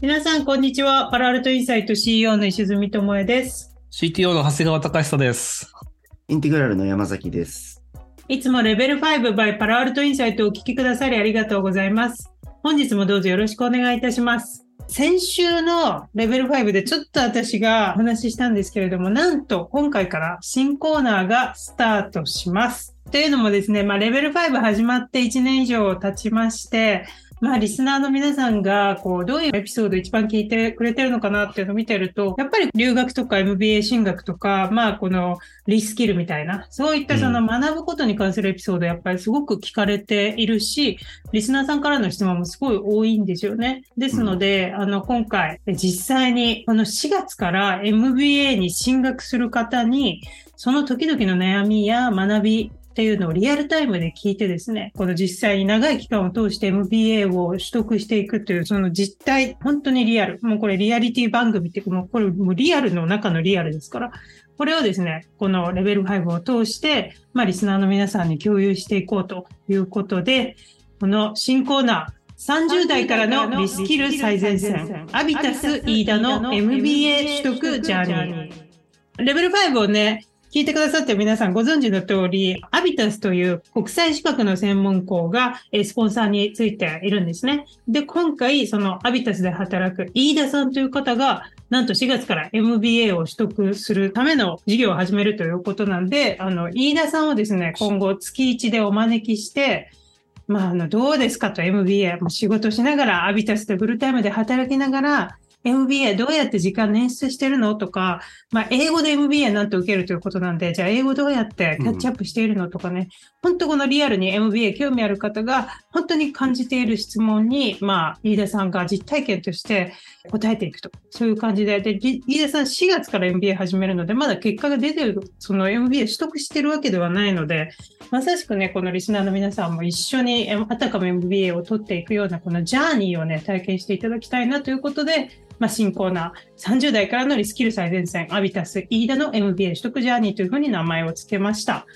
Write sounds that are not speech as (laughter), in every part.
皆さん、こんにちは。パラアルトインサイト CEO の石積智恵です。CTO の長谷川隆久です。インテグラルの山崎です。いつもレベル5 by パラアルトインサイトをお聞きくださりありがとうございます。本日もどうぞよろしくお願いいたします。先週のレベル5でちょっと私がお話ししたんですけれども、なんと今回から新コーナーがスタートします。というのもですね、まあ、レベル5始まって1年以上経ちまして、まあ、リスナーの皆さんが、こう、どういうエピソード一番聞いてくれてるのかなっていうのを見てると、やっぱり留学とか MBA 進学とか、まあ、このリスキルみたいな、そういったその学ぶことに関するエピソード、やっぱりすごく聞かれているし、リスナーさんからの質問もすごい多いんですよね。ですので、あの、今回、実際に、この4月から MBA に進学する方に、その時々の悩みや学びっていうのをリアルタイムで聞いてですね、この実際に長い期間を通して MBA を取得していくという、その実態、本当にリアル。もうこれリアリティ番組っていうか、もうこれもうリアルの中のリアルですから、これをですね、このレベル5を通して、まあリスナーの皆さんに共有していこうということで、この新コーナー、30代からのリスキル最前線、アビタス飯田の MBA 取得ジャーニー。レベル5をね、聞いてくださって皆さんご存知の通り、アビタスという国際資格の専門校がスポンサーについているんですね。で、今回、そのアビタスで働く飯田さんという方が、なんと4月から MBA を取得するための事業を始めるということなんで、あの、飯田さんをですね、今後月1でお招きして、まあ、あの、どうですかと MBA、仕事しながら、アビタスでフルタイムで働きながら、MBA どうやって時間捻出してるの？とか、まあ、英語で MBA なんて受けるということなんで、じゃあ英語どうやってキャッチアップしているの？とかね、本当このリアルに MBA 興味ある方が本当に感じている質問に、まあ、飯田さんが実体験として答えていくと。そういう感じで、で、り飯田さん4月から MBA 始めるので、まだ結果が出てる、その MBA 取得してるわけではないので、まさしくね、このリスナーの皆さんも一緒に、あたかも MBA を取っていくような、このジャーニーをね、体験していただきたいなということで、まあ、新コーナー、30代からのリスキル最前線、アビタス、飯田の MBA 取得ジャーニーというふうに名前を付けました。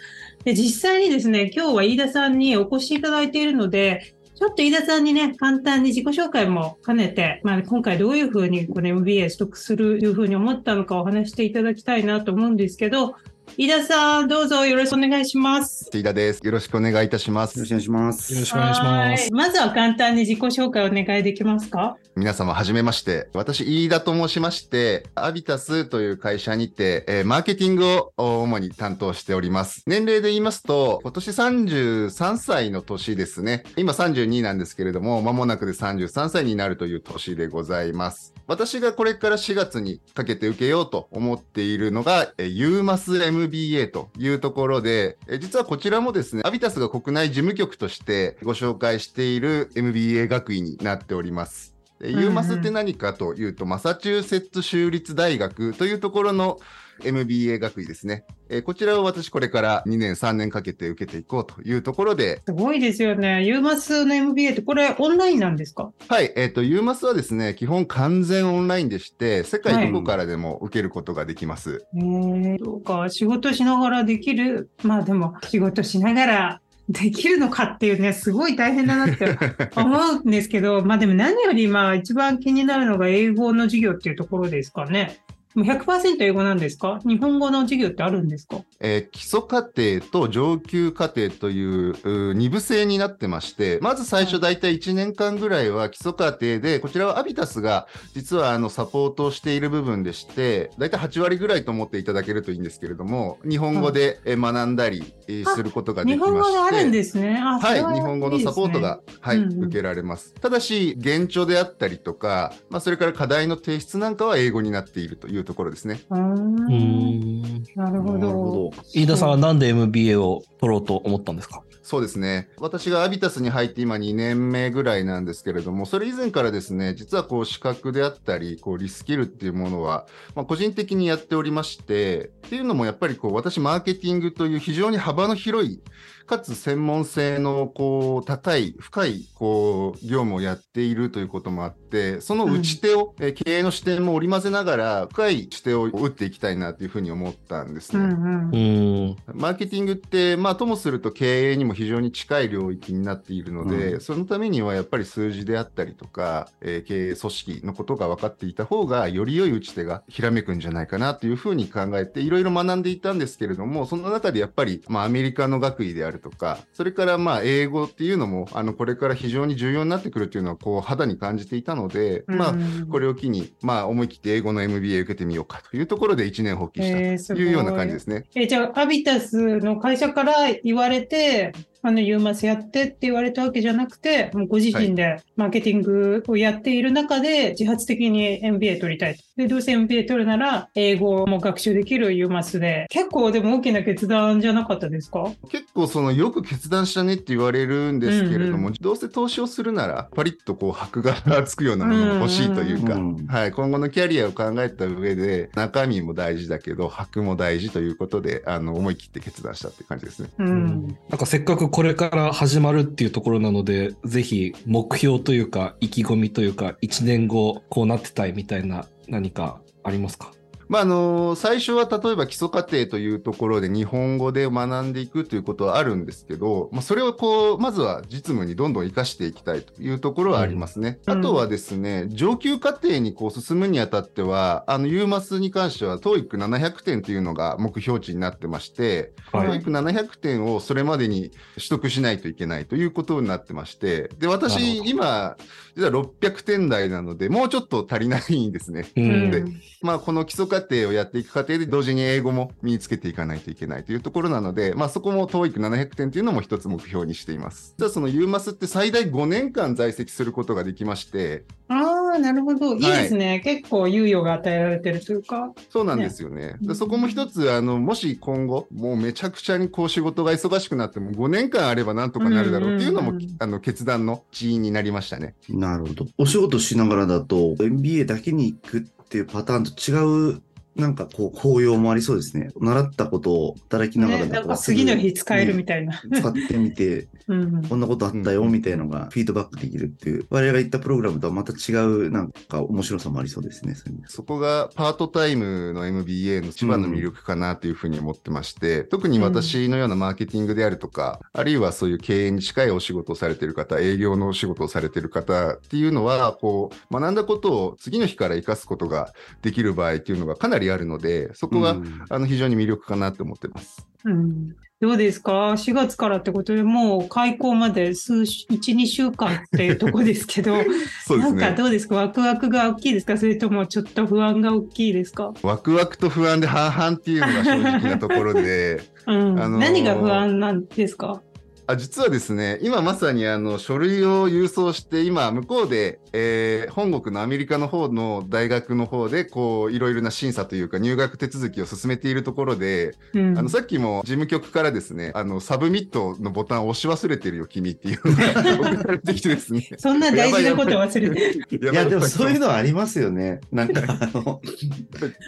で、実際にですね、今日は飯田さんにお越しいただいているので、ちょっと飯田さんにね、簡単に自己紹介も兼ねて、まあ、今回どういうふうにこの MBA 取得するというふうに思ったのかお話していただきたいなと思うんですけど、飯田さん、どうぞよろしくお願いします。飯田です。よろしくお願いいたします。よろしくお願いします。よろしくお願いしますはい。まずは簡単に自己紹介お願いできますか？皆様、はじめまして。私、飯田と申しまして、アビタスという会社にて、えーマーケティングを主に担当しております。年齢で言いますと、今年33歳の年ですね。今32なんですけれども、間もなくで33歳になるという年でございます。私がこれから4月にかけて受けようと思っているのが、ユー、UMAS MBA というところで、実はこちらもですね、アビタスが国内事務局としてご紹介している MBA 学位になっております。ユーマスって何かというと、マサチューセッツ州立大学というところの MBA 学位ですね。えーこちらを私これから2年、3年かけて受けていこうというところで、すごいですよね。ユーマスの MBA ってこれオンラインなんですか？はい、えっ、と、UMAS はですね、基本完全オンラインでして、世界どこからでも受けることができます。えー、そうか、仕事しながらできる。まあでも、仕事しながら (laughs) できるのかっていうね、すごい大変だなって (laughs) 思うんですけど、まあでも何よりまあ一番気になるのが英語の授業っていうところですかね。もう100%英語なんですか？日本語の授業ってあるんですか？えー基礎課程と上級課程というう二部制になってまして、まず最初大体1年間ぐらいは基礎課程で、こちらはアビタスが実はあのサポートをしている部分でして、大体8割ぐらいと思っていただけるといいんですけれども、日本語でえー学んだりすることがで日きまして。本語であるんですね。はい、れ日本語のサポートが、はい、うんうん受けられます。ただし、現状であったりとか、まあ、それから課題の提出なんかは英語になっているというところですね。うん。なるほど。飯田さんはなんで MBA を取ろうと思ったんですか？そうですね。私がアビタスに入って今2年目ぐらいなんですけれども、それ以前からですね、実はこう資格であったり、こうリスキルっていうものは、まあ、個人的にやっておりまして、っていうのもやっぱりこう私マーケティングという非常に幅の広い、かつ専門性のこう高い、深いこう業務をやっているということもあって、その打ち手を、えー経営の視点も織り交ぜながら、深い視点を打っていきたいなというふうに思ったんですね。うんうん。マーケティングって、まあ、ともすると経営にも非常に近い領域になっているので、うそのためにはやっぱり数字であったりとか、えー経営組織のことが分かっていた方が、より良い打ち手がひらめくんじゃないかなというふうに考えて、いろいろ学んでいたんですけれども、その中でやっぱり、まあ、アメリカの学位であるとか、それからまあ英語っていうのも、あのこれから非常に重要になってくるというのは、こう肌に感じていたので、まあ、これを機に、まあ、思い切って英語の MBA 受けてみようかというところで一年発起したというような感じですね。え、じゃあ、アビタスの会社から言われて、あの、ユーマスやってって言われたわけじゃなくて、もうご自身でマーケティングをやっている中で、自発的に MBA 取りたいと。で、どうせ MBA 取るなら、英語も学習できるユーマスで、結構でも大きな決断じゃなかったですか？結構そのよく決断したねって言われるんですけれども、うんどうせ投資をするならパリッとこう箔がつくようなものも欲しいというか、うんうん。はい、今後のキャリアを考えた上で中身も大事だけど箔も大事ということであの思い切って決断したって感じですね。うん。なんかせっかくこれから始まるっていうところなので、ぜひ目標というか意気込みというか、1年後こうなってたいみたいな何かありますか？まああの最初は例えば基礎課程というところで日本語で学んでいくということはあるんですけど、まあ、それをこうまずは実務にどんどん活かしていきたいというところはありますね。うん。あとはですね上級課程にこう進むにあたってはあの UMAS に関しては TOEIC700 点というのが目標値になってまして、はい。TOEIC700 点をそれまでに取得しないといけないということになってましてで私今実は600点台なのでもうちょっと足りないんですね。ううんでまあ、この基礎課程をやっていく過程で同時に英語も身につけていかないといけないというところなので、まあ、そこも TOEIC700 点というのも一つ目標にしています。実はその UMAS って最大5年間在籍することができまして、ああ、なるほど。いいですね。結構猶予が与えられてるというか。そうなんですよね。ねでそこも一つ、あの、もし今後、もうめちゃくちゃにこう仕事が忙しくなっても5年間あればなんとかなるだろうっていうのも、うんうんうんあの、決断の一因になりましたね。なるほど。お仕事しながらだと、MBA だけに行くっていうパターンと違う、なんかこう、効用もありそうですね。習ったことを働きながらね、だとなんか次の日使えるみたいな。使ってみて、(laughs) うんこんなことあったよみたいのがフィードバックできるっていう、我々が言ったプログラムとはまた違うなんか面白さもありそうですね。そこがパートタイムの MBA の一番の魅力かなというふうに思ってまして、特に私のようなマーケティングであるとか、あるいはそういう経営に近いお仕事をされている方、営業のお仕事をされている方っていうのは、こう、学んだことを次の日から活かすことができる場合っていうのがかなりあるので、そこが、うん。あの非常に魅力かなと思ってます。うん。どうですか ?4 月からってことでもう開校まで数週、1、2週間っていうとこですけど、(laughs) そうですなんかね。どうですか？ワクワクが大きいですか？それともちょっと不安が大きいですか？ワクワクと不安で半々っていうのが正直なところで、(laughs) うん、あのー何が不安なんですか？あ実はですね、今まさにあの書類を郵送して、今、向こうで、えー本国のアメリカの方の大学の方で、こう、いろいろな審査というか、入学手続きを進めているところで、うんあのさっきも事務局からですね、あの submit のボタンを押し忘れてるよ、君っていうのが (laughs) 送られてきてですね。そんな大事なこと忘れて。いいや、でもそういうののはありますよね。なんか、あの、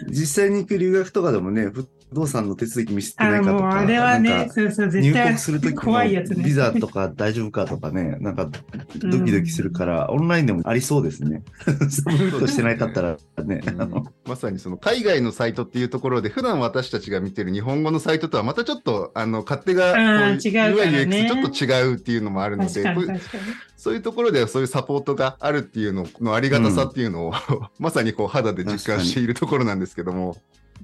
実際に行く留学とかでもね、不動産の手続き見せてなあもういかとか、あれはなんね、かそうそう、入絶対国するとき怖いやつね。ビザとか大丈夫かとかね、(laughs) なんかドキドキするから、オンラインでもありそうですね。サブミットしてないかったらね、まさにその海外のサイトっていうところで、普段私たちが見てる日本語のサイトとはまたちょっと、あの、勝手がこう、うん違うね。ちょっと違うっていうのもあるので。そういうところではそういうサポートがあるっていうののありがたさっていうのを、(laughs) まさにこう肌で実感しているところなんですけども、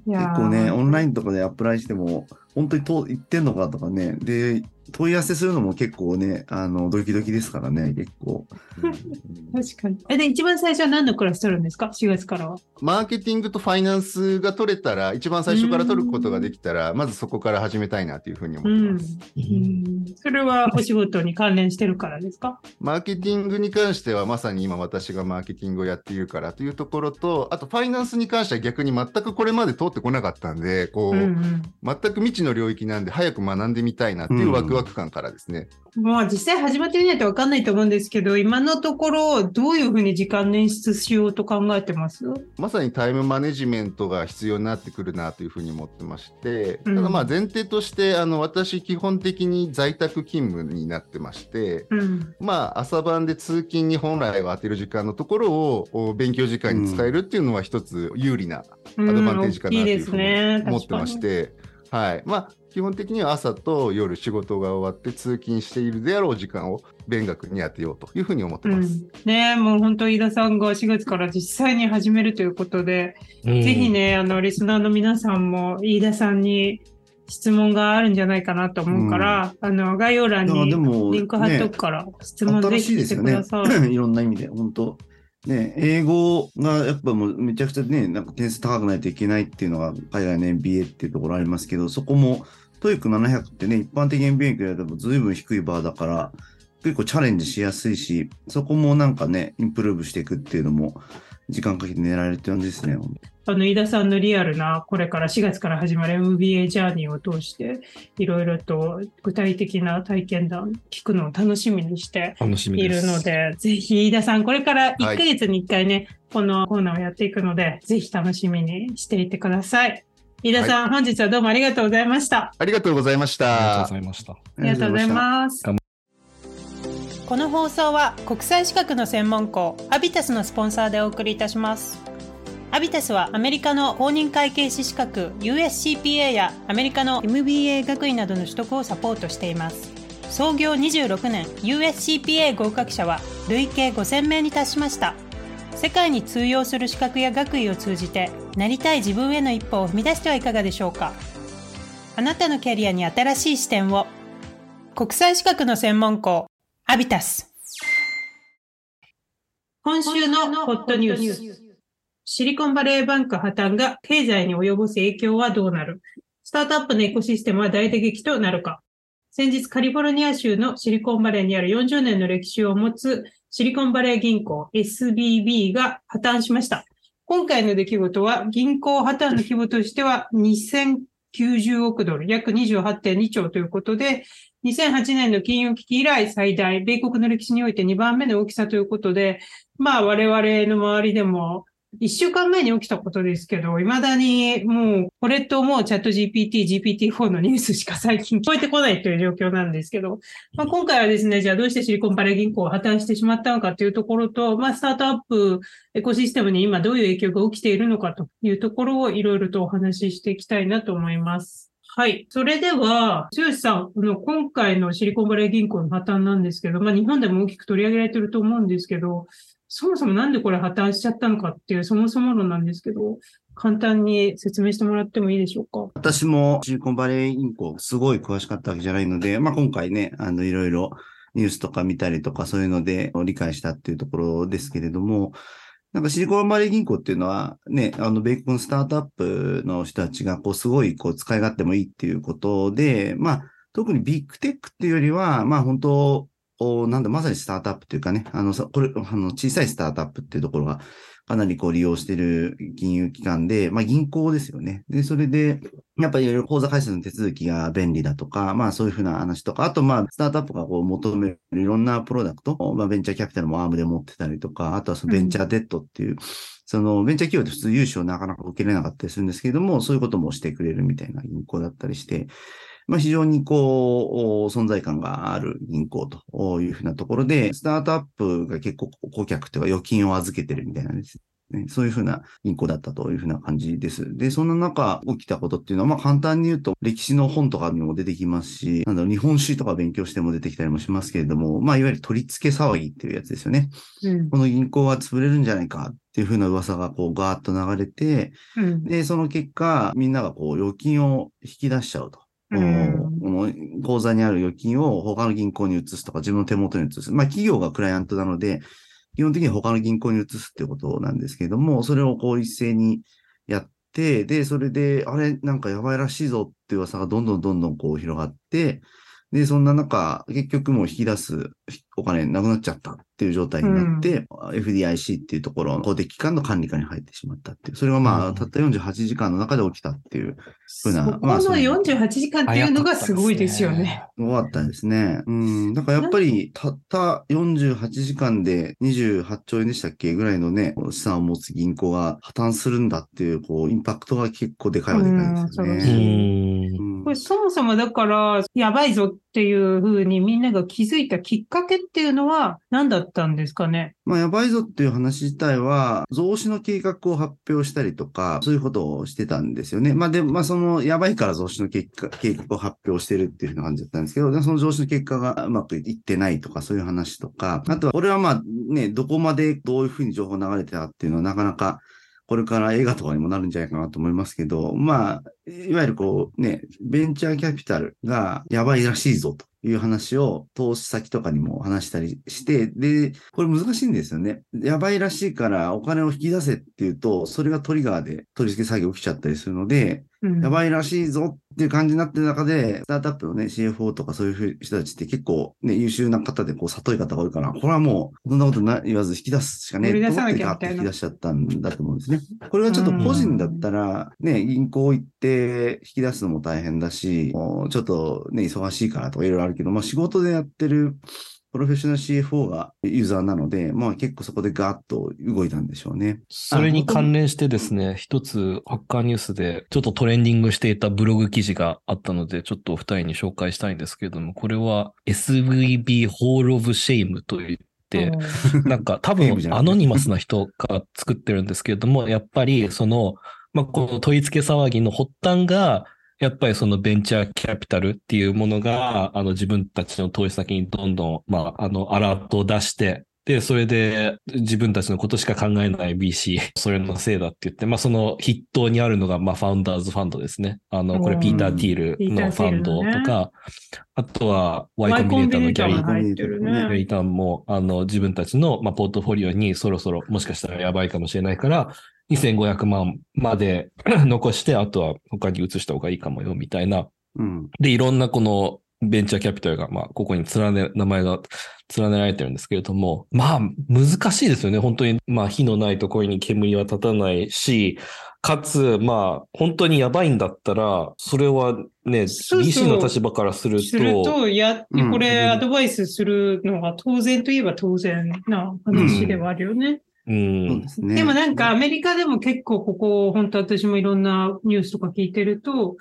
結構ね、オンラインとかでアプライしても、本当にと言ってんのかとかね、で、問い合わせするのも結構ね、あの、ドキドキですからね、結構。(laughs) 確かに。え、で、一番最初は何のクラス取るんですか ?4 月からは。マーケティングとファイナンスが取れたら、一番最初から取ることができたら、まずそこから始めたいなというふうに思うんってます。。うんそれはお仕事に関連してるからですか？マーケティングに関してはまさに今私がマーケティングをやっているからというところと、あとファイナンスに関しては逆に全くこれまで通ってこなかったんで、こう、うんうん。全く未知知の領域なんで早く学んでみたいなっていうワクワク感からですね。まあ実際始まってみないと分かんないと思うんですけど、今のところどういうふうに時間捻出しようと考えてます？まさにタイムマネジメントが必要になってくるなというふうに思ってまして、うんただまあ前提として、あの私、基本的に在宅勤務になってまして、うん。まあ、朝晩で通勤に本来は当てる時間のところをお勉強時間に使えるっていうのは一つ有利なアドバンテージかなというふうに思ってまして、はい。まあ、基本的には朝と夜仕事が終わって通勤しているであろう時間を勉学に当てようというふうに思ってます。うん、ねえもう本当、飯田さんが4月から実際に始めるということで、うんぜひね、あの、リスナーの皆さんも飯田さんに質問があるんじゃないかなと思うから、あの、概要欄にリンク貼っとくから、質問ぜ新ひ来てくしいですよね。ださい。いろんな意味で、本当ね、英語がやっぱもうめちゃくちゃね、なんか点数高くないといけないっていうのが海外の MBA っていうところありますけど、そこも、 TOEIC 700ってね、一般的に比べても随分低いバーだから、結構チャレンジしやすいし、そこもなんかね、 improve していくっていうのも、時間かけて狙えるって感じですね。あの、飯田さんのリアルな、これから4月から始まる MBA ジャーニーを通して、いろいろと具体的な体験談聞くのを楽しみにしてい。るので、ぜひ飯田さん、これから1ヶ月に1回ね、このコーナーをやっていくので、ぜひ楽しみにしていてください。飯田さん、本日はどうもありがとうございました。ありがとうございましたありがとうご。ざいました。ありがとうございす。ます頑。この放送は国際資格の専門校アビタスのスポンサーでお送りいたします。アビタスはアメリカの公認会計士資格 USCPA やアメリカの MBA 学位などの取得をサポートしています。創業26年 USCPA 合格者は累計5000名に達しました。世界に通用する資格や学位を通じてなりたい自分への一歩を踏み出してはいかがでしょうか。あなたのキャリアに新しい視点を。国際資格の専門校アビタス。今週のホットニュース。シリコンバレーバンク破綻が経済に及ぼす影響はどうなる？スタートアップのエコシステムは大打撃となるか？先日カリフォルニア州のシリコンバレーにある40年の歴史を持つシリコンバレー銀行 SBB が破綻しました。今回の出来事は銀行破綻の規模としては2090億ドル、約28.2兆ということで、2008年の金融危機以来最大、米国の歴史において2番目の大きさということで、まあ我々の周りでも一週間前に起きたことですけど、未だにもうこれともうチャット GPT、GPT-4 のニュースしか最近聞こえてこないという状況なんですけど、まあ、今回はですね、じゃあどうしてシリコンバレー銀行が破綻してしまったのかというところと、まあスタートアップエコシステムに今どういう影響が起きているのかというところをいろいろとお話ししていきたいなと思います。はい。それでは、剛さん、あの、今回のシリコンバレー銀行の破綻なんですけど、まあ日本でも大きく取り上げられてると思うんですけど、そもそもなんでこれ破綻しちゃったのかっていう、そもそも論なんですけど、簡単に説明してもらってもいいでしょうか？私もシリコンバレー銀行すごい詳しかったわけじゃないので、まあ今回ね、あのいろいろニュースとか見たりとかそういうので理解したっていうところですけれども、なんかシリコンバレー銀行っていうのはね、あの米国のスタートアップの人たちがこうすごいこう使い勝手もいいっていうことで、まあ特にビッグテックっていうよりは、まあ本当、おなんだ、まさにスタートアップっていうかね、あの、さこれ、あの、小さいスタートアップっていうところが、かなりこう利用している金融機関で、まあ銀行ですよね。で、それで、やっぱりいろいろ口座開設の手続きが便利だとか、まあそういうふうな話とか、あとまあスタートアップがこう求めるいろんなプロダクト、まあベンチャーキャピタルもアームで持ってたりとか、あとはそのベンチャーデッドっていう、そのベンチャー企業って普通融資をなかなか受けれなかったりするんですけれども、そういうこともしてくれるみたいな銀行だったりして、まあ、非常にこう、存在感がある銀行というふうなところで、スタートアップが結構顧客というか預金を預けてるみたいなんです。ね、そういうふうな銀行だったというふうな感じです。で、そんな中起きたことっていうのは、まあ簡単に言うと歴史の本とかにも出てきますし、なんだろう、日本史とか勉強しても出てきたりもしますけれども、まあいわゆる取り付け騒ぎっていうやつですよね。うん。この銀行は潰れるんじゃないかっていうふうな噂がこうガーッと流れて、うん。で、その結果、みんながこう預金を引き出しちゃうと。うんこの口座にある預金を他の銀行に移すとか自分の手元に移す。まあ企業がクライアントなので、基本的に他の銀行に移すってことなんですけれども、それをこう一斉にやって、で、それで、あれ、なんかやばいらしいぞって噂がどんどんどんどんこう広がって、で、そんな中、結局もう引き出すお金なくなっちゃったっていう状態になって、FDIC っていうところ、公的機関の管理下に入ってしまったっていう。それがまあ、うんたった48時間の中で起きたっていう、ふうなそこのまあそういう48時間っていうのがすごいですよね。終わったんですね。うん。だからやっぱり、たった48時間で28兆円でしたっけぐらいのね、資産を持つ銀行が破綻するんだっていう、こう、インパクトが結構でかいはでかいですようんうね。ん。うんこれそもそもだから、やばいぞっていうふうにみんなが気づいたきっかけけっていうのは何だったんですかね？まあ、やばいぞっていう話自体は、増資の計画を発表したりとか、そういうことをしてたんですよね。まあ、で、まあ、その、やばいから増資の結果、計画を発表してるっていうふうな感じだったんですけど、その増資の結果がうまくいってないとか、そういう話とか、あとは、これはまあ、ね、どこまでどういうふうに情報流れてたっていうのはなかなか、これから映画とかにもなるんじゃないかなと思いますけど、まあ、いわゆるこうね、ベンチャーキャピタルがやばいらしいぞという話を投資先とかにも話したりして、で、これ難しいんですよね。やばいらしいからお金を引き出せっていうと、それがトリガーで取り付け作業起きちゃったりするので、やばいらしいぞっていう感じになってる中で、スタートアップのね、CFO とかそういう人たちって結構ね、優秀な方でこう、悟り方が多いから、これはもう、そんなことな言わず引き出すしかねえと思ってきゃみたいなガーッと引き出しちゃったんだと思うんですね。これがちょっと個人だったら、ね、銀行行って引き出すのも大変だし、ちょっとね、忙しいからとかいろいろあるけど、まあ仕事でやってるプロフェッショナル CFO がユーザーなので、まあ結構そこでガーッと動いたんでしょうね。それに関連してですね、一つハッカーニュースでちょっとトレンディングしていたブログ記事があったので、ちょっとお二人に紹介したいんですけれども、これは SVB Hall of Shame といって、なんか多分 (laughs) アノニマスな人が作ってるんですけれども、やっぱりその、まあ、この問い付け騒ぎの発端が、やっぱりそのベンチャーキャピタルっていうものが、あの自分たちの投資先にどんどん、まあ、あの、アラートを出して、で、それで自分たちのことしか考えない BC、それのせいだって言って、まあその筆頭にあるのが、まあファウンダーズファンドですね。あの、これうん。ピーター・ティールのファンドとか、あとは Y コンビネーターのギャリー。ギャリータンも、あの、自分たちの、まあ、ポートフォリオにそろそろもしかしたらやばいかもしれないから、2500万まで (clears throat) 残して、あとは他に移した方がいいかもよ、みたいな。うん。で、いろんなこのベンチャーキャピタルが、まあ、ここに連ね、名前が連ねられてるんですけれども、まあ、難しいですよね。本当に、まあ、火のないところに煙は立たないし、かつ、まあ、本当にやばいんだったら、それはね、そうそうの立場からすると、すると、や、うんこれアドバイスするのが当然といえば当然な話ではあるよね。う。そうんですね。でもなんかアメリカでも結構ここ、本当私もいろんなニュースとか聞いてると、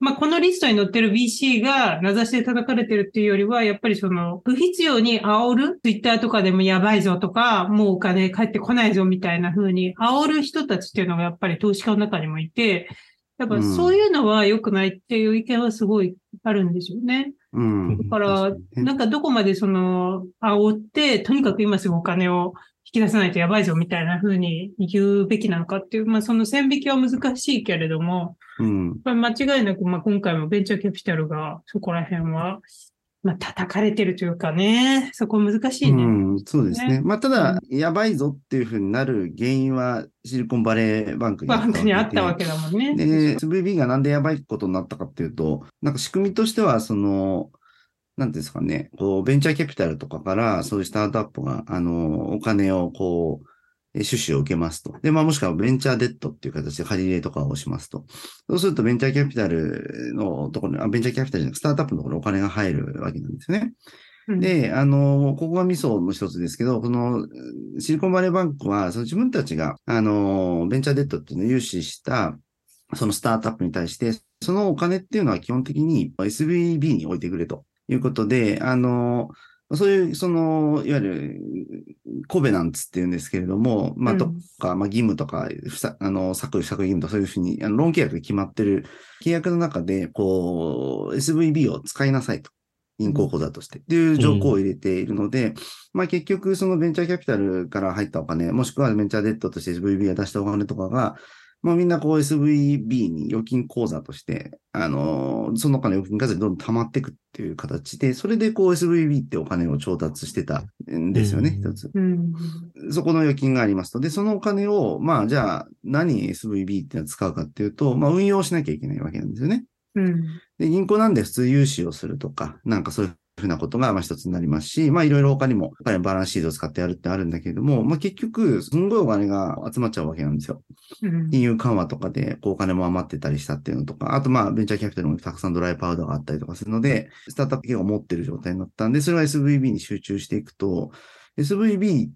まあこのリストに載ってる BC が名指しで叩かれてるっていうよりは、やっぱりその不必要に煽る、ツイッターとかでもやばいぞとか、もうお金返ってこないぞみたいな風に煽る人たちっていうのがやっぱり投資家の中にもいて、やっぱそういうのは良くないっていう意見はすごいあるんですよね。うん。だから、なんかどこまでその、煽って、とにかく今すぐお金を引き出さないとやばいぞみたいな風に言うべきなのかっていう、まあその線引きは難しいけれども、うん。間違いなく、まあ今回もベンチャーキャピタルがそこら辺は、まあ叩かれてるというかね、そこ難しいね。うん、そうですね。ねまあ、ただ、やばいぞっていうふうになる原因は、シリコンバレーバンクにバンクにあったわけけだもんね。で、SVB がなんでやばいことになったかっていうと、なんか仕組みとしては、その、なんですかね、こう、ベンチャーキャピタルとかから、そういうスタートアップが、あの、お金をこう、え出資を受けますと。で、まあもしくはベンチャーデッドっていう形で借り入れとかをしますと。そうするとベンチャーキャピタルのところに、あベンチャーキャピタルじゃなくスタートアップのところにお金が入るわけなんですよね。うん、で、あの、ここがミソの一つですけど、このシリコンバレーバンクは、その自分たちが、あの、ベンチャーデッドっていうのを融資した、そのスタートアップに対して、そのお金っていうのは基本的に SVB に置いてくれということで、あの、そういう、その、いわゆる、コベナンツっていうんですけれども、まあ、うんとか、まあ、義務とか、あの、作為、作為義務とかそういうふうに、あの、ローン契約で決まってる契約の中で、こう、SVB を使いなさいと。銀行口座として。っていう条項を入れているので、まあ結局そのベンチャーキャピタルから入ったお金、もしくはベンチャーデッドとして SVB が出したお金とかが、まあみんなこう SVB に預金口座として、あのーそのお金預金数でどんどん溜まっていくっていう形で、それでこう SVB ってお金を調達してたんですよね、うん一つ。うん。そこの預金がありますと。で、そのお金を、まあじゃあ何に SVB ってのを使うかっていうと、まあ運用しなきゃいけないわけなんですよね。うん。で、銀行なんで普通融資をするとか、なんかそういうふふうなことがまあ一つになりますし、まあいろいろ他にも、やっぱりバランスシートを使ってやるってあるんだけれども、まあ結局、すんごいお金が集まっちゃうわけなんですよ。うん金融緩和とかで、こうお金も余ってたりしたっていうのとか、あとまあ、ベンチャーキャピタルもたくさんドライパウダーがあったりとかするので、スタートアップ企業が持ってる状態になったんで、それが SVB に集中していくと、SVB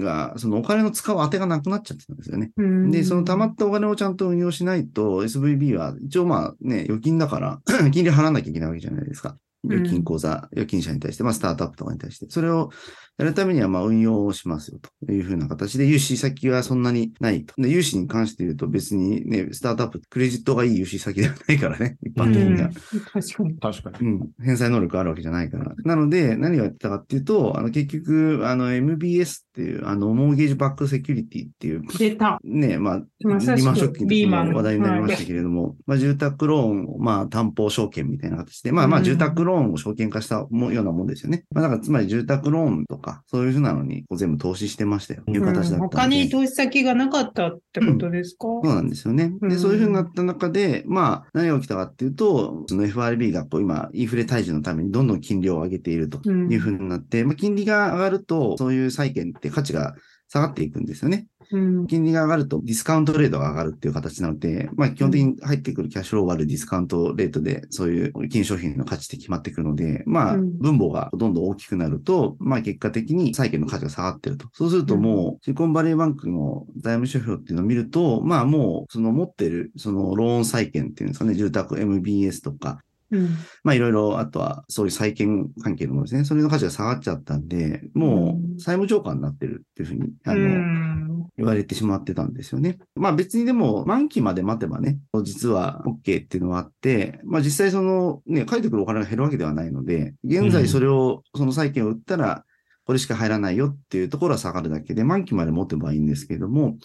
が、そのお金の使う当てがなくなっちゃってたんですよね。うんで、その溜まったお金をちゃんと運用しないと、SVB は一応まあね、預金だから、(clears throat) 金利払わなきゃいけないわけじゃないですか。預金口座、預金者に対して、まあスタートアップとかに対して。それをやるためにはまあ運用をしますよというふうな形で、融資先はそんなにないと。で、融資に関して言うと別にね、スタートアップ、クレジットがいい融資先ではないからね、(laughs) 一般的には。確かに。確かに。うん、返済能力あるわけじゃないから。なので、何をやってたかっていうと、あの、結局、あの、MBS っていう、あの、モーゲージバックセキュリティっていう、出た。ね、まあ、リーマンショックの時リーマンも話題になりましたけれども、まあ、住宅ローンを、まあ、担保証券みたいな形で、まあ、まあ、うん住宅ローンを証券化したもようなもんですよね。まあ、だから、つまり住宅ローンとか、そういうふうなのに、全部投資してましたよ。いう形だったので。他に投資先がなかったってことですか、そうなんですよね。で、うんそういうふうになった中で、まあ、何が起きたかっていうと、その FRB がこう今、インフレ退治のためにどんどん金利を上げているとうんいうふうになって、まあ、金利が上がると、そういう債券って価値が下がっていくんですよね。うん。金利が上がるとディスカウントレートが上がるっていう形なので、まあ基本的に入ってくるキャッシュフロー割るディスカウントレートでそういう金商品の価値って決まってくるので、まあうん。分母がどんどん大きくなると、まあ結果的に債券の価値が下がってると。そうするともうシリコンバレーバンクの財務指標っていうのを見ると、まあもうその持ってるそのローン債券っていうんですかね、住宅 MBS とか、うんまあいろいろ、あとはそういう債券関係のものですね。それの価値が下がっちゃったんで、もう債務超過になってるっていうふうに、あうの、ん言われてしまってたんですよね。まあ別にでも満期まで待てばね、実は OK っていうのはあって、まあ実際そのね、返ってくるお金が減るわけではないので、現在それを、その債券を売ったら、これしか入らないよっていうところは下がるだけで、満期まで持てばいいんですけれども、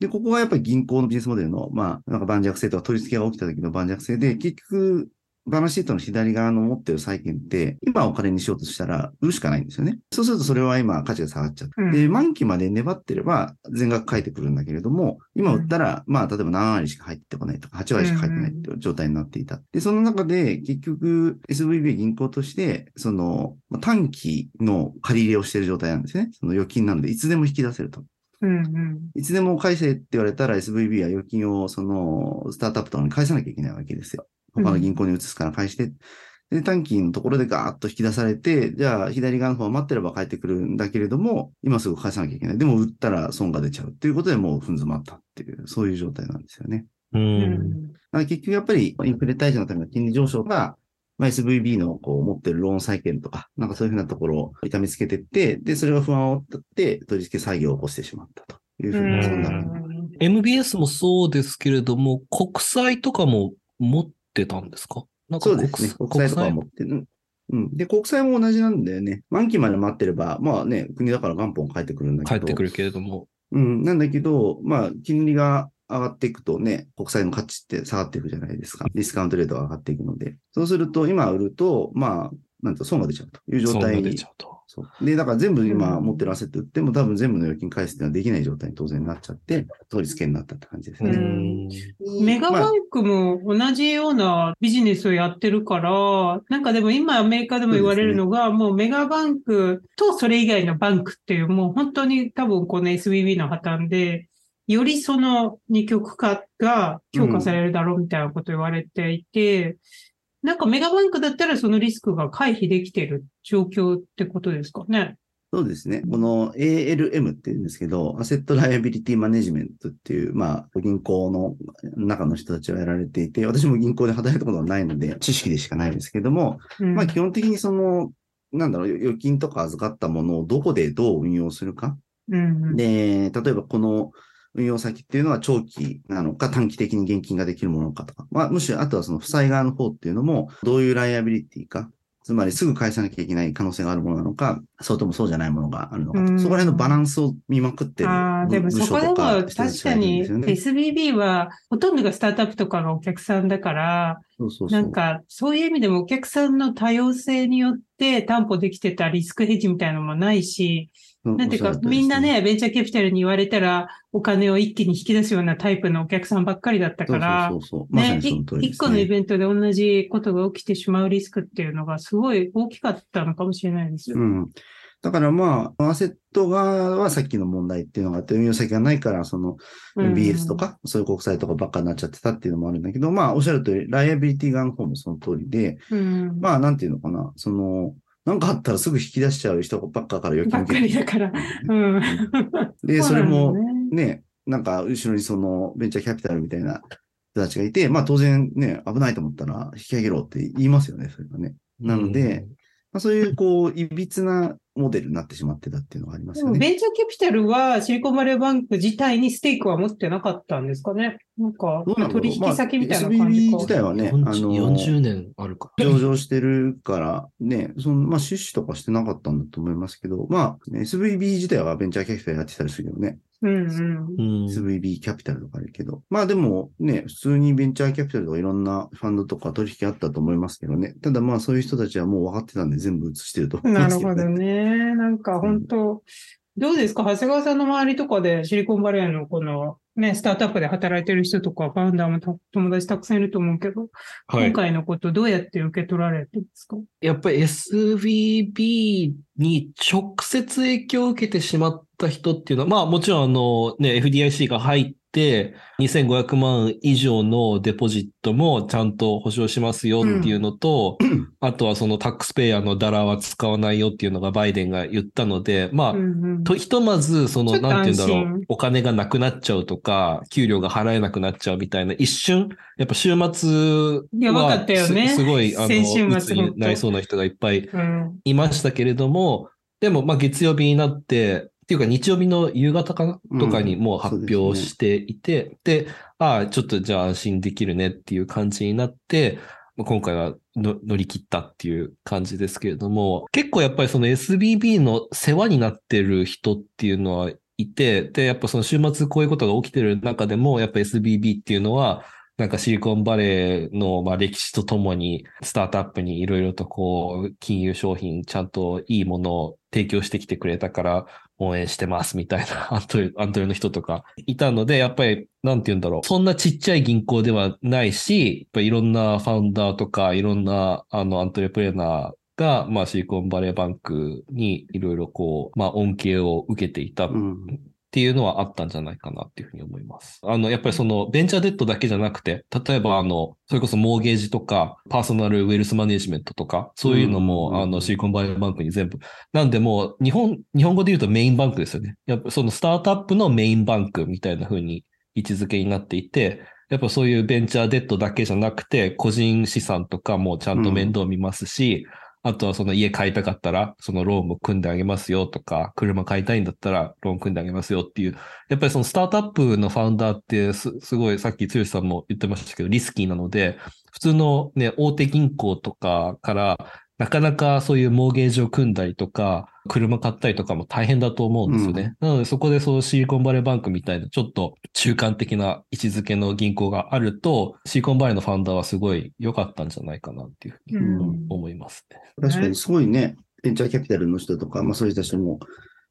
で、ここがやっぱり銀行のビジネスモデルの、まあ、なんか盤石性とか取り付けが起きた時の盤石性で、結局、バランスシートの左側の持ってる債券って、今お金にしようとしたら売るしかないんですよね。そうするとそれは今価値が下がっちゃって。うんで、満期まで粘ってれば全額返ってくるんだけれども、今売ったら、まあ例えば7割しか入ってこないとか、8割しか入ってないっていう状態になっていた。で、その中で結局 SVB 銀行として、そのまあ短期の借り入れをしている状態なんですね。その預金なので、いつでも引き出せると。うんうんいつでも返せって言われたら SVB は預金をそのスタートアップとかに返さなきゃいけないわけですよ。他の銀行に移すから返して。で、短期のところでガーッと引き出されて、じゃあ左側の方は待ってれば返ってくるんだけれども、今すぐ返さなきゃいけない。でも売ったら損が出ちゃうっていうことでもう踏ん詰まったっていう、そういう状態なんですよね。う。うん結局やっぱりインフレ退治のための金利上昇が、まあ、SVB のこう持ってるローン債券とか、なんかそういうふうなところを痛めつけてって、で、それが不安を負って取り付け作業を起こしてしまったというふうな、そんな MBS もそうですけれども、国債とかも持ってたんですか？なんかそうですね。国債とかは持ってる。うん。で、国債も同じなんだよね。満期まで待ってれば、まあね、国だから元本返ってくるんだけど。帰ってくるけれども。うん。なんだけど、まあ、金利が上がっていくとね、国債の価値って下がっていくじゃないですか。ディスカウントレートが上がっていくので。そうすると、今売ると、まあ、なんと損が出ちゃうという状損態にが出ちゃうと。そう。で、だから全部今うん持ってるアセット売っても多分全部の預金返すっていうのはできない状態に当然なっちゃって、取り付けになったって感じですうね。ん。メガまあバンクも同じようなビジネスをやってるから、なんかでも今アメリカでも言われるのが、もうメガバンクとそれ以外のバンクっていう、もう本当に多分この SBB の破綻で、よりその二極化が強化されるだろうみたいなこと言われていて、なんかメガバンクだったらそのリスクが回避できてる状況ってことですかね。そうですね。この ALM って言うんですけど、アセットライアビリティマネジメントっていう、まあ、銀行の中の人たちはやられていて、私も銀行で働いたことがないので、知識でしかないですけども、うんまあ基本的にその、なんだろう、預金とか預かったものをどこでどう運用するか。うんで、例えばこの運用先っていうのは長期なのか短期的に現金ができるものかとか、まあむしろあとはその負債側の方っていうのもどういうライアビリティか、つまりすぐ返さなきゃいけない可能性があるものなのか、それともそうじゃないものがあるのかと、うん。そこら辺のバランスを見まくってるああ、でも部そこでも確かに SBB はほとんどがスタートアップとかのお客さんだから、そうそうそう。なんかそういう意味でもお客さんの多様性によって担保できてたリスクヘッジみたいなのもないし、なんていうか、みんな、ね、ベンチャーキャピタルに言われたら、お金を一気に引き出すようなタイプのお客さんばっかりだったから、そうそうね、にその通りです、ね。一個のイベントで同じことが起きてしまうリスクっていうのがすごい大きかったのかもしれないですよ。うん。だからまあ、アセット側はさっきの問題っていうのがあって、運用先がないから、そのうん BS とか、そういう国債とかばっかになっちゃってたっていうのもあるんだけど、まあ、おっしゃる通り、ライアビリティ側の方もその通りで、うん。まあ、なんていうのかな、その、なんかあったらすぐ引き出しちゃう人ばっかから預金ばっかりだから。うん。で、それもねね、なんか後ろにそのベンチャーキャピタルみたいな人たちがいて、まあ当然ね、危ないと思ったら引き上げろって言いますよね、それはね。なので、まあ、そういうこう、いびつなモデルになってしまってたっていうのがありますよね。ベンチャーキャピタルはシリコンバレーバンク自体にステークは持ってなかったんですかね。なんか取引先みたいなまあ感じ SBB か。自体はね、あ40の、40年あるか。上場してるから、ね、その、まあ、出資とかしてなかったんだと思いますけど、まあ、ね SVB 自体はベンチャーキャピタルやってたりするけどね。うんうん。うん。SVB キャピタルとかあるけど。まあでもね、普通にベンチャーキャピタルとかいろんなファンドとか取引あったと思いますけどね。ただまあそういう人たちはもう分かってたんで全部移してると思いなますけどるほどね。なんか本当、どうですか？長谷川さんの周りとかでシリコンバレーのこのね、スタートアップで働いてる人とか、ファウンダーもた友達たくさんいると思うけど、はい。今回のことどうやって受け取られてるんですか？やっぱり SVB に直接影響を受けてしまった人っていうのは、まあもちろんあのね、FDIC が入って2500万以上のデポジットもちゃんと保証しますよっていうのと、あとはそのタックスペイヤーのダラは使わないよっていうのがバイデンが言ったので、まあ、うんうん。と、ひとまず、その、なんて言うんだろう、お金がなくなっちゃうとか、給料が払えなくなっちゃうみたいな、一瞬、やっぱ週末やばかはったよね。すすごい、あの、鬱になりそうな人がいっぱいうん。いましたけれども、でも、まあ、月曜日になって、っていうか日曜日の夕方かな？うんとかにもう発表していて、でああ、ちょっとじゃあ安心できるねっていう感じになって、まあ今回はの乗り切ったっていう感じですけれども、結構やっぱりその SBB の世話になってる人っていうのはいて、で、やっぱその週末こういうことが起きてる中でも、やっぱ SBB っていうのは、なんかシリコンバレーのまあ歴史とともに、スタートアップにいろいろとこう、金融商品、ちゃんといいものを提供してきてくれたから、応援してますみたいな (laughs) アントレ、アントレの人とかいたので、やっぱり、なんて言うんだろう。そんなちっちゃい銀行ではないし、やっぱいろんなファウンダーとか、いろんな、あの、アントレプレナーが、まあ、シリコンバレーバンクにいろいろこう、まあ、恩恵を受けていた。っていうのはあったんじゃないかなっていうふうに思います。あの、やっぱりその venture debt だけじゃなくて、例えばあの、それこそモーゲージとか、 personal wealth management とか、そういうのも、うんあの、シリコンバレーバンクに全部。なんでもう、日本、日本語で言うとメインバンクですよね。やっぱそのスタートアップのメインバンクみたいな風に位置づけになっていて、やっぱそういう venture debt だけじゃなくて、個人資産とかもちゃんと面倒見ますし、あとはその家買いたかったら、そのローンも組んであげますよとか、車買いたいんだったらローン組んであげますよっていう、やっぱりそのスタートアップのファウンダーってすごいさっき剛さんも言ってましたけど、リスキーなので、普通のね、大手銀行とかから、なかなかそういうモーゲージを組んだりとか、車買ったりとかも大変だと思うんですよね。なのでそこでそうシリコンバレーバンクみたいなちょっと中間的な位置づけの銀行があると、シリコンバレーのファウンダーはすごい良かったんじゃないかなっていうふうにうん思いますね。確かにすごいね、ベンチャーキャピタルの人とか、まあそういう人たちも、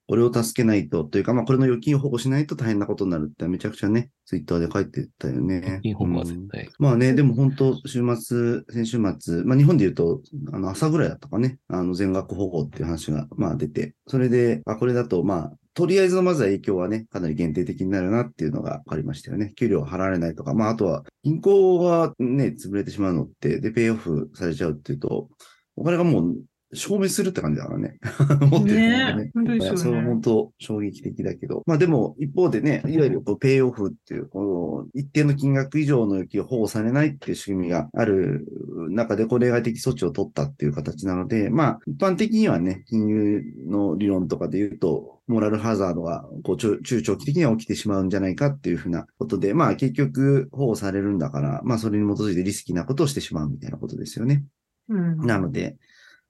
これを助けないと、というか、まあこれの預金を保護しないと大変なことになるってめちゃくちゃね、ツイッターで書いてたよね。いい本はうん絶対。まあね、でも本当、週末、先週末、まあ日本で言うと、あの朝ぐらいだったかね、あの全額保護っていう話が、まあ出て、それで、あ、これだと、まあ、とりあえずのまずは影響はね、かなり限定的になるなっていうのが分かりましたよね。給料払われないとか、まああとは、銀行がね、潰れてしまうのって、で、ペイオフされちゃうっていうと、お金がもう消滅するって感じだからね。(laughs) 持ってるのでね本当ですよねそれは本当衝撃的だけど。まあでも、一方でね、いわゆるこうペイオフっていう、この一定の金額以上の預金を保護されないっていう仕組みがある中で、こう例外的措置を取ったっていう形なので、まあ、一般的にはね、金融の理論とかで言うと、モラルハザードがこう中中長期的には起きてしまうんじゃないかっていうふうなことで、まあ結局保護されるんだから、まあそれに基づいてリスキーなことをしてしまうみたいなことですよね。うんなので、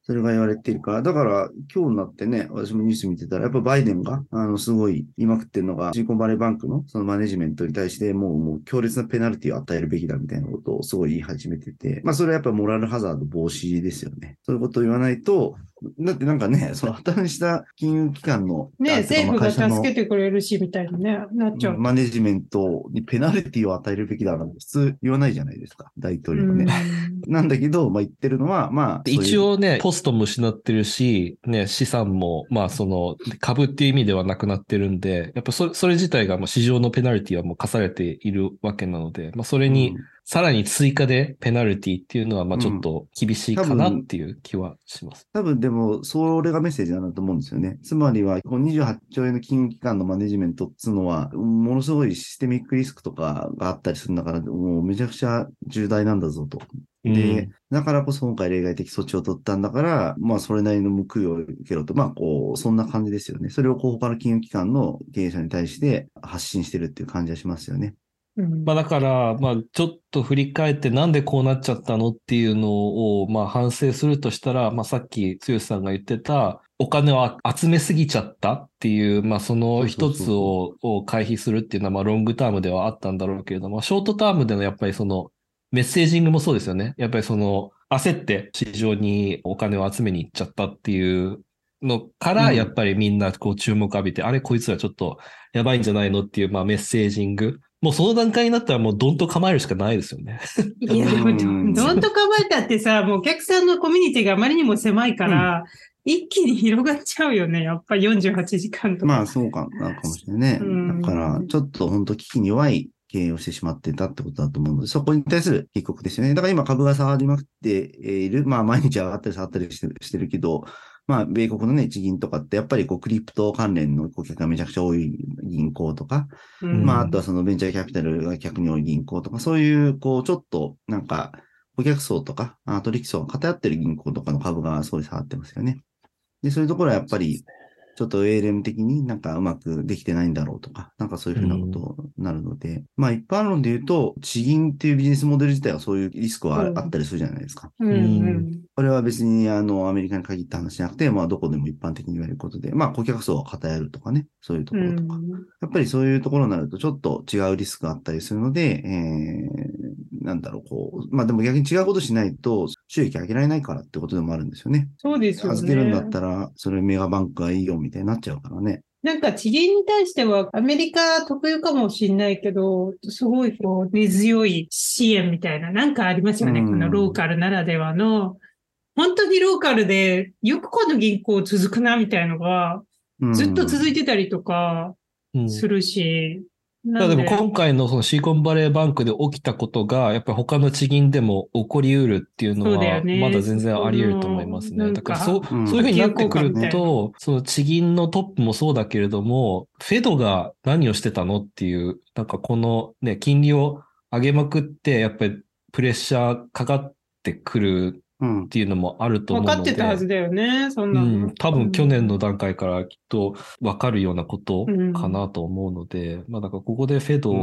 それが言われているから、だから今日になってね、私もニュース見てたら、やっぱバイデンが、あの、すごい言いまくってるのが、シリコンバレーバンクのそのマネジメントに対して、もう、もう強烈なペナルティを与えるべきだみたいなことをすごい言い始めてて、まあそれはやっぱモラルハザード防止ですよね。そういうことを言わないと、だってなんかね、その破綻した金融機関の、ね、あ政府が助けてくれるし、みたいなね、なっちゃう。マネジメントにペナルティを与えるべきだなんて普通言わないじゃないですか、大統領はね。(laughs) なんだけど、まあ言ってるのは、まあ。で一応ね、ポストも失ってるし、ね、資産も、まあその、株っていう意味ではなくなってるんで、やっぱそれ、それ自体がもう市場のペナルティはもう課されているわけなので、まあそれに、さらに追加でペナルティっていうのは、まあちょっと厳しいかなっていう気はします。多分でも、それがメッセージだなと思うんですよね。つまりは、この28兆円の金融機関のマネジメントっていうのは、ものすごいシステミックリスクとかがあったりするんだから、もうめちゃくちゃ重大なんだぞと。で、だからこそ今回例外的措置を取ったんだから、まあそれなりの報いを受けろと。まあこう、そんな感じですよね。それをこう他の金融機関の経営者に対して発信してるっていう感じはしますよね。うんまあだから、まあちょっと振り返ってなんでこうなっちゃったのっていうのを、まあ反省するとしたら、まあさっき剛さんが言ってた、お金を集めすぎちゃったっていう、まあその一つをを回避するっていうのは、まあロングタームではあったんだろうけれども、ショートタームでのやっぱりそのメッセージングもそうですよね。やっぱりその焦って市場にお金を集めに行っちゃったっていうのから、うんやっぱりみんなこう注目浴びて、あれこいつらちょっとやばいんじゃないの？っていう、まあメッセージング。もうその段階になったらもうどんと構えるしかないですよね。いや、でも、うんどんと構えたってさ、もうお客さんのコミュニティがあまりにも狭いから、一気に広がっちゃうよね。やっぱ48時間とか。まあそうかなのかもしれないね。うんだから、ちょっと本当危機に弱い経営をしてしまってたってことだと思うので、そこに対する警告ですよね。だから今株が下がりまくっている。まあ毎日上がったり下がったりしてるしてるけど、まあ米国のね、地銀とかってやっぱりこうクリプト関連の顧客がめちゃくちゃ多い銀行とか、うんまああとはそのベンチャーキャピタルが客に多い銀行とか、そういうこうちょっとなんか顧客層とか、あ取引層が偏ってる銀行とかの株がすごい下がってますよね。で、そういうところはやっぱり、ちょっと ALM 的になんかうまくできてないんだろうとか、なんかそういうふうなことになるので、まあ一般論で言うと、地銀っていうビジネスモデル自体はそういうリスクはうんあったりするじゃないですか。うんうんこれは別にあのアメリカに限った話じゃなくて、まあどこでも一般的に言われることで、まあ顧客層が偏るとかね、そういうところとか。やっぱりそういうところになるとちょっと違うリスクがあったりするので、えー、なんだろう、こう、まあでも逆に違うことしないと収益上げられないからってことでもあるんですよね。そうですよね。預けるんだったら、それメガバンクがいいよみたいになっちゃうからね。なんか地銀に対してはアメリカ特有かもしれないけど、すごいこう根強い支援みたいな、なんかありますよね。うんこのローカルならではの、本当にローカルでよくこの銀行続くなみたいのがうんずっと続いてたりとかうんするし、で。も今回のそのシリコンバレーバンクで起きたことが、やっぱり他の地銀でも起こりうるっていうのはまだ全然あり得ると思いますね。そのだからそう、うんそういうふうになってくると、その地銀のトップもそうだけれども、フェドが何をしてたのっていう、なんかこのね、金利を上げまくって、やっぱりプレッシャーかかってくるうんっ。ていうのもあると思うので。分かってたはずだよね、そんなうの。ん、多分去年の段階からきっと分かるようなことかなと思うので、まあだからここでフェド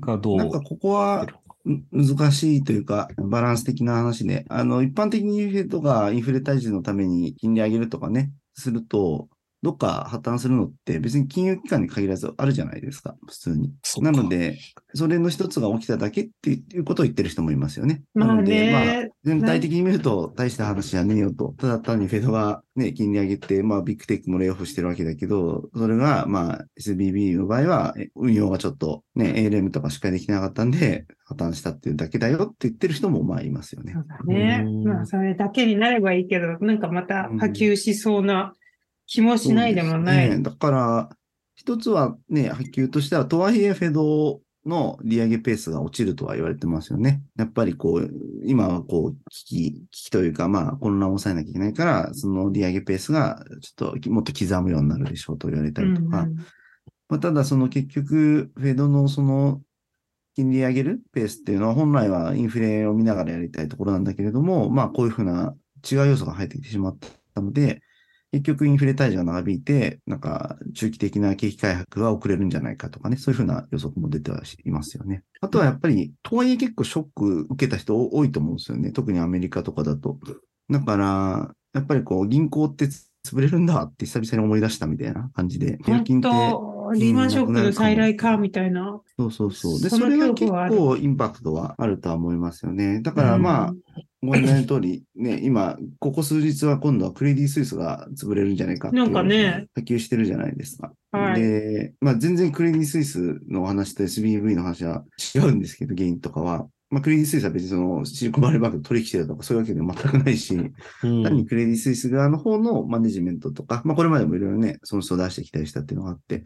がどう、なんかここはん難しいというか、バランス的な話で、あの、一般的にフェットがインフレ退治のために金利上げるとかね、すると、どっか破綻するのって別に金融機関に限らずあるじゃないですか、普通に。なので、それの一つが起きただけっていうことを言ってる人もいますよね。まあなので、まあね、全体的に見ると大した話じゃねえよと。ただ単にフェドがね、金利上げて、まあビッグテックもレイオフしてるわけだけど、それがまあ SBB の場合はえ運用がちょっとね、ALM とかしっかりできなかったんで破綻したっていうだけだよって言ってる人もまあいますよねそ。うだね。うんまあ、それだけになればいいけど、なんかまた波及しそうな気もしないでもない。ねだから、一つはね、波及としては、とはいえフェドの利上げペースが落ちるとは言われてますよね。やっぱりこう、今はこう、危機、危機というか、まあ、混乱を抑えなきゃいけないから、その利上げペースがちょっともっと刻むようになるでしょうと言われたりとか、うんまあ、ただその結局、フェドのその金利上げるペースっていうのは本来はインフレを見ながらやりたいところなんだけれども、まあこういうふうな違う要素が入ってきてしまったので、結局インフレ退治が長引いて、なんか中期的な景気回復が遅れるんじゃないかとかね、そういうふうな予測も出てはいますよね。あとはやっぱり、とはいえ結構ショック受けた人多いと思うんですよね。特にアメリカとかだと。だから、やっぱりこう銀行って潰れるんだって久々に思い出したみたいな感じで、本って当、リーマンショックの再来か、みたいな。そうそうそう。で、それは結構インパクトはあるとは思いますよね。だからまあ、ご案内の通り、ね、今、ここ数日は今度はクレディ・スイスが潰れるんじゃないかっていうなんかね。波及してるじゃないですか。はい。で、まあ全然クレディ・スイスのお話と SBV の話は違うんですけど、原因とかは。まあクレディ・スイスは別にそのシリコンバレーバンクと取引してるとかそういうわけでは全くないし、うん。単にクレディ・スイス側の方のマネジメントとか、まあこれまでもいろいろね、損失を出してきたりしたっていうのがあって、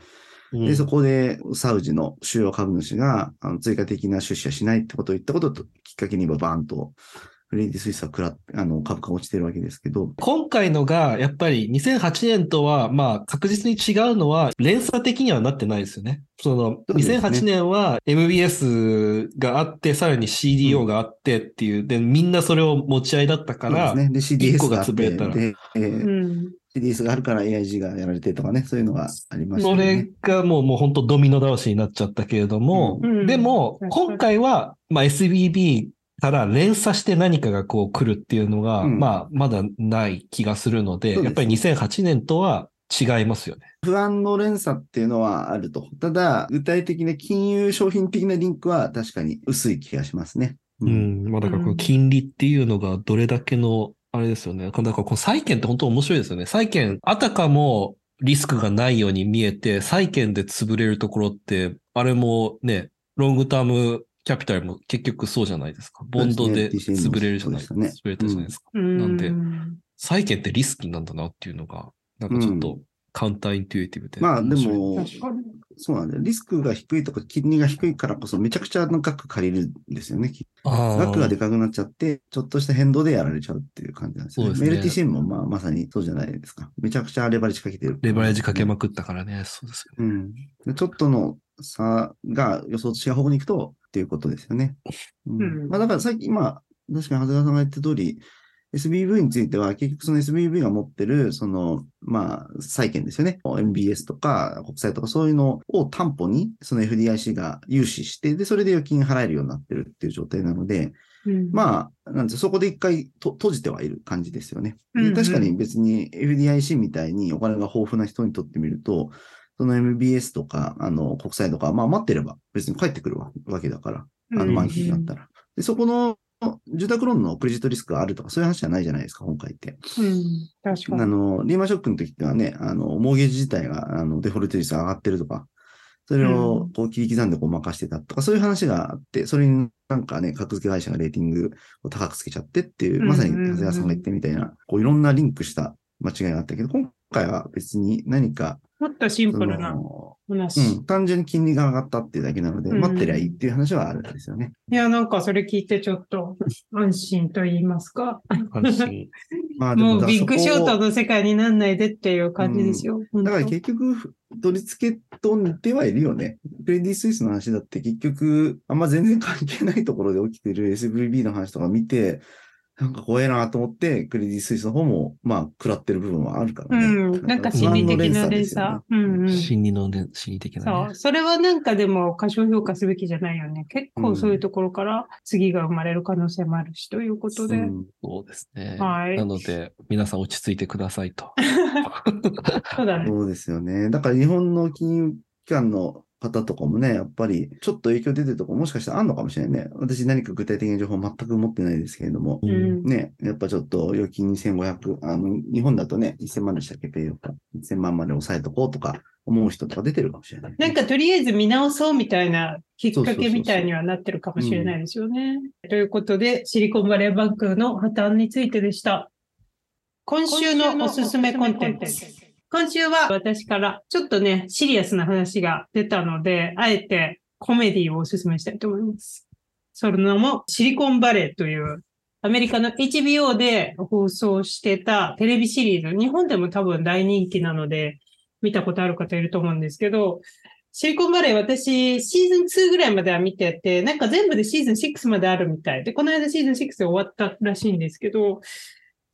うん。で、そこでサウジの主要株主があの追加的な出資はしないってことを言ったことときっかけにバーンとクレディ・スイスはくらあの株価が落ちてるわけですけど、今回のが、やっぱり2008年とは、まあ確実に違うのは、連鎖的にはなってないですよね。その、そうですね2008年は MBS があって、さらに CDO があってっていう、で、みんなそれを持ち合いだったから、そうですね。で、CDS が潰れたらで、えうーん。CDS があるから AIG がやられてとかね、そういうのがありましたね。れがもう、もう本当ドミノ倒しになっちゃったけれども、うんでも今回は、まあ SBB から連鎖して何かがこう来るっていうのが、うんまあまだない気がするので、ですやっぱり2008年とは違いますよね。不安の連鎖っていうのはあると。ただ、具体的な金融商品的なリンクは確かに薄い気がしますね。う。ん。まあだからこの金利っていうのがどれだけの、あれですよね。だからこの債券って本当面白いですよね。債券、あたかもリスクがないように見えて、債券で潰れるところって、あれもね、ロングタームキャピタルも結局そうじゃないですか。ボンドで潰れるじゃないですか。ね潰れたじゃないですか。うんなんで債券ってリスキーなんだなっていうのが、なんかちょっとカウンターインテュイティブで。まあでも。そうなんだよ。リスクが低いとか金利が低いからこそめちゃくちゃな額借りるんですよね。額がでかくなっちゃって、ちょっとした変動でやられちゃうっていう感じなんですよね。そうですねメルティシンもまあまさにそうじゃないですか。めちゃくちゃレバレッジかけてる。レバレッジかけまくったからね。そうですよね。うん。でちょっとの差が予想と違う方向に行くとっていうことですよね。うんうんまあだからさっき今、確かに長谷川さんが言った通り、SBV については結局その SBV が持ってる、その、まあ、債券ですよね。MBS とか国債とかそういうのを担保に、その FDIC が融資して、で、それで預金払えるようになってるっていう状態なので、うんまあ、なんですそこで一回と閉じてはいる感じですよね。確かに別に FDIC みたいにお金が豊富な人にとってみると、その MBS とか、あの、国債とか、まあ待ってれば別に帰ってくるわわけだから、あの満期になったら。で、そこの住宅ローンのクレジットリスクがあるとか、そういう話じゃないじゃないですか、今回って。うん。確かに。あの、リーマンショックの時ってはね、あの、モーゲージ自体が、あの、デフォルト率が上がってるとか、それをこう切り刻んでごまかしてたとか、そういう話があって、それになんかね、格付け会社がレーティングを高くつけちゃってっていう、まさに長谷川さんが言ってみたいな、こういろんなリンクした間違いがあったけど、今回は別に何か、もっとシンそプルなの、話。うん、単純に金利が上がったっていうだけなので、うん待ってりゃいいっていう話はあるんですよね。いや、なんかそれ聞いてちょっと安心と言いますか。安心。(laughs) まあでもうビッグショートの世界になんないでっていう感じですよ。だから本結局、取り付けと似てはいるよね。クレディ・スイスの話だって結局、あんま全然関係ないところで起きてる SVB の話とか見て、なんか怖いなと思って、クレディ・スイスの方も、まあ、食らってる部分はあるから当ね。うん。なんか心理的な連鎖。うんうん。心理の連、心理的なねそう。。それはなんかでも過小評価すべきじゃないよね。結構そういうところから次が生まれる可能性もあるし、ということで。うんそうですね。はいなので、皆さん落ち着いてくださいと。(laughs) そうだね。そうですよね。だから日本の金融機関の方とかもね、やっぱりちょっと影響出てるとこもしかしたらあんのかもしれないね。私何か具体的な情報全く持ってないですけれども。うん。ね、やっぱちょっと預金2500、あの、日本だとね、1000万でしたっけ、ペイヨか。1000万まで抑えとこうとか思う人とか出てるかもしれない。なんかとりあえず見直そうみたいなきっかけみたいにはなってるかもしれないですよね。ということで、シリコンバレーバンクの破綻についてでした。今週のおすすめコンテンツ。今週は私からちょっとね、シリアスな話が出たので、あえてコメディをおすすめしたいと思います。その名もシリコンバレーというアメリカの HBO で放送してたテレビシリーズ。日本でも多分大人気なので、見たことある方いると思うんですけど、シリコンバレー私シーズン2ぐらいまでは見てて、なんか全部でシーズン6まであるみたいで、この間シーズン6で終わったらしいんですけど、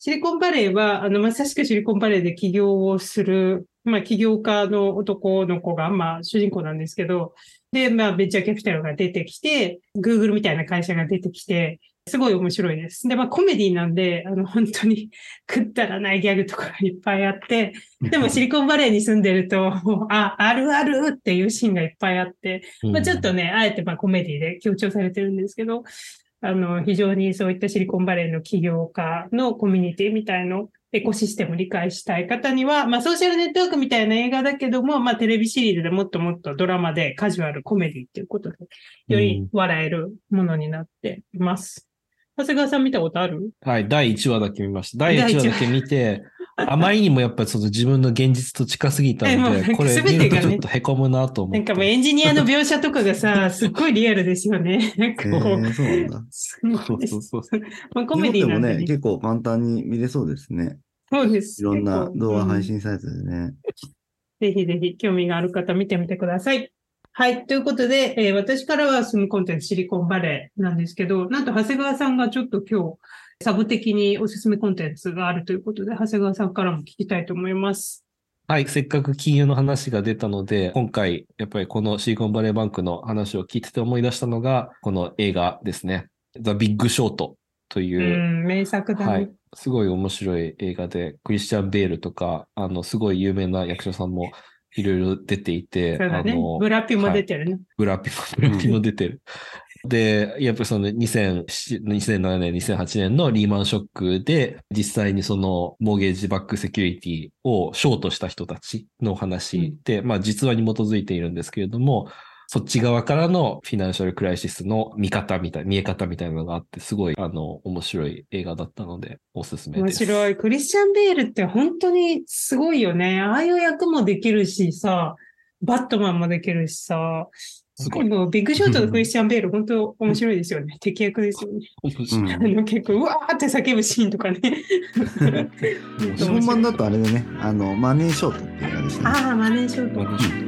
シリコンバレーは、あの、まさしくシリコンバレーで起業をする、まあ、起業家の男の子が、まあ、主人公なんですけど、で、まあ、ベンチャーキャピタルが出てきて、Google みたいな会社が出てきて、すごい面白いです。で、まあ、コメディなんで、あの、本当に (laughs) くったらないギャグとかがいっぱいあって、でも (laughs) シリコンバレーに住んでると、もうあ、あるあるっていうシーンがいっぱいあって、まあ、ちょっとね、あえてまあコメディで強調されてるんですけど、あの、非常にそういったシリコンバレーの起業家のコミュニティみたいの、エコシステムを理解したい方には、まあ、ソーシャルネットワークみたいな映画だけども、まあ、テレビシリーズでもっともっとドラマでカジュアルコメディっていうことで、より笑えるものになっています。長谷川さん見たことある？はい、第1話だけ見ました。第第一話1話だけ見て、あまりにもやっぱりその自分の現実と近すぎたので、これ見るとちょっと凹むなと思って。なんかもうエンジニアの描写とかがさ、(laughs) すっごいリアルですよね。なんかえこう、ー、そうなんだ。そうそうそう。まあ、コメディなんでね。もね、結構簡単に見れそうですね。そうです。いろんな動画配うん信サイトでね。ぜひぜひ興味がある方見てみてください。はい。ということで、えー私からはそのコンテンツシリコンバレーなんですけど、なんと長谷川さんがちょっと今日、サブ的におすすめコンテンツがあるということで、長谷川さんからも聞きたいと思います。はい、せっかく金融の話が出たので、今回、やっぱりこのシリコンバレーバンクの話を聞いてて思い出したのが、この映画ですね。The Big Short とういう、ん、名作だね。はい。すごい面白い映画で、クリスチャン・ベールとか、あの、すごい有名な役者さんもいろいろ出ていて、ねあの。ブラピも出てるね。ブラピも、(laughs) ブラピも出てる。で、やっぱりその2007 2007年、2008年のリーマンショックで、実際にそのモーゲージバックセキュリティをショートした人たちのお話で、まあ実話に基づいているんですけれども、そっち側からのフィナンシャルクライシスの見方みたい、見え方みたいなのがあって、すごい、あの、面白い映画だったので、おすすめです。面白い。クリスチャン・ベールって本当にすごいよね。ああいう役もできるしさ、バットマンもできるしさ、すごい。でもビッグショートとクリスチャン・ベール本当面白いですよね。(laughs) 敵役ですよね。面白い。あの結構、うわーって叫ぶシーンとかね。(laughs) 日本版だとあれでね、あの、マネーショートっていう映画でしたね。ああ、マネーショート。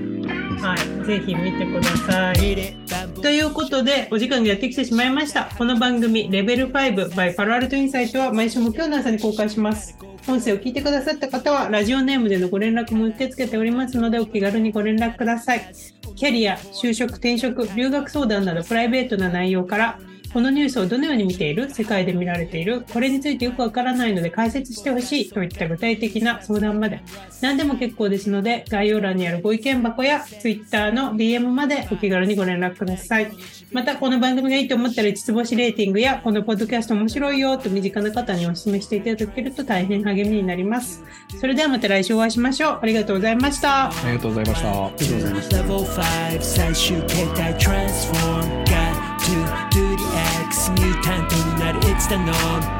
はい。ぜひ見てください。ということで、お時間がやってきてしまいました。この番組、レベル5 by パロアルトインサイトは毎週木曜の朝に公開します。音声を聞いてくださった方は、ラジオネームでのご連絡も受け付けておりますので、お気軽にご連絡ください。キャリア、就職、転職、留学相談などプライベートな内容から、このニュースをどのように見ている？世界で見られている？これについてよくわからないので解説してほしいといった具体的な相談まで。何でも結構ですので概要欄にあるご意見箱や Twitter の DM までお気軽にご連絡ください。またこの番組がいいと思ったら5つ星レーティングやこのポッドキャスト面白いよと身近な方にお勧めしていただけると大変励みになります。それではまた来週お会いしましょう。ありがとうございました。ありがとうございました。ありがとうございました。The norm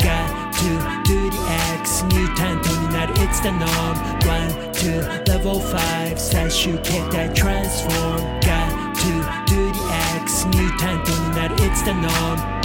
X ミュータントになる It's the norm One, two, level 5最終形態 Transform Got to do the X ミュータントになる It's the norm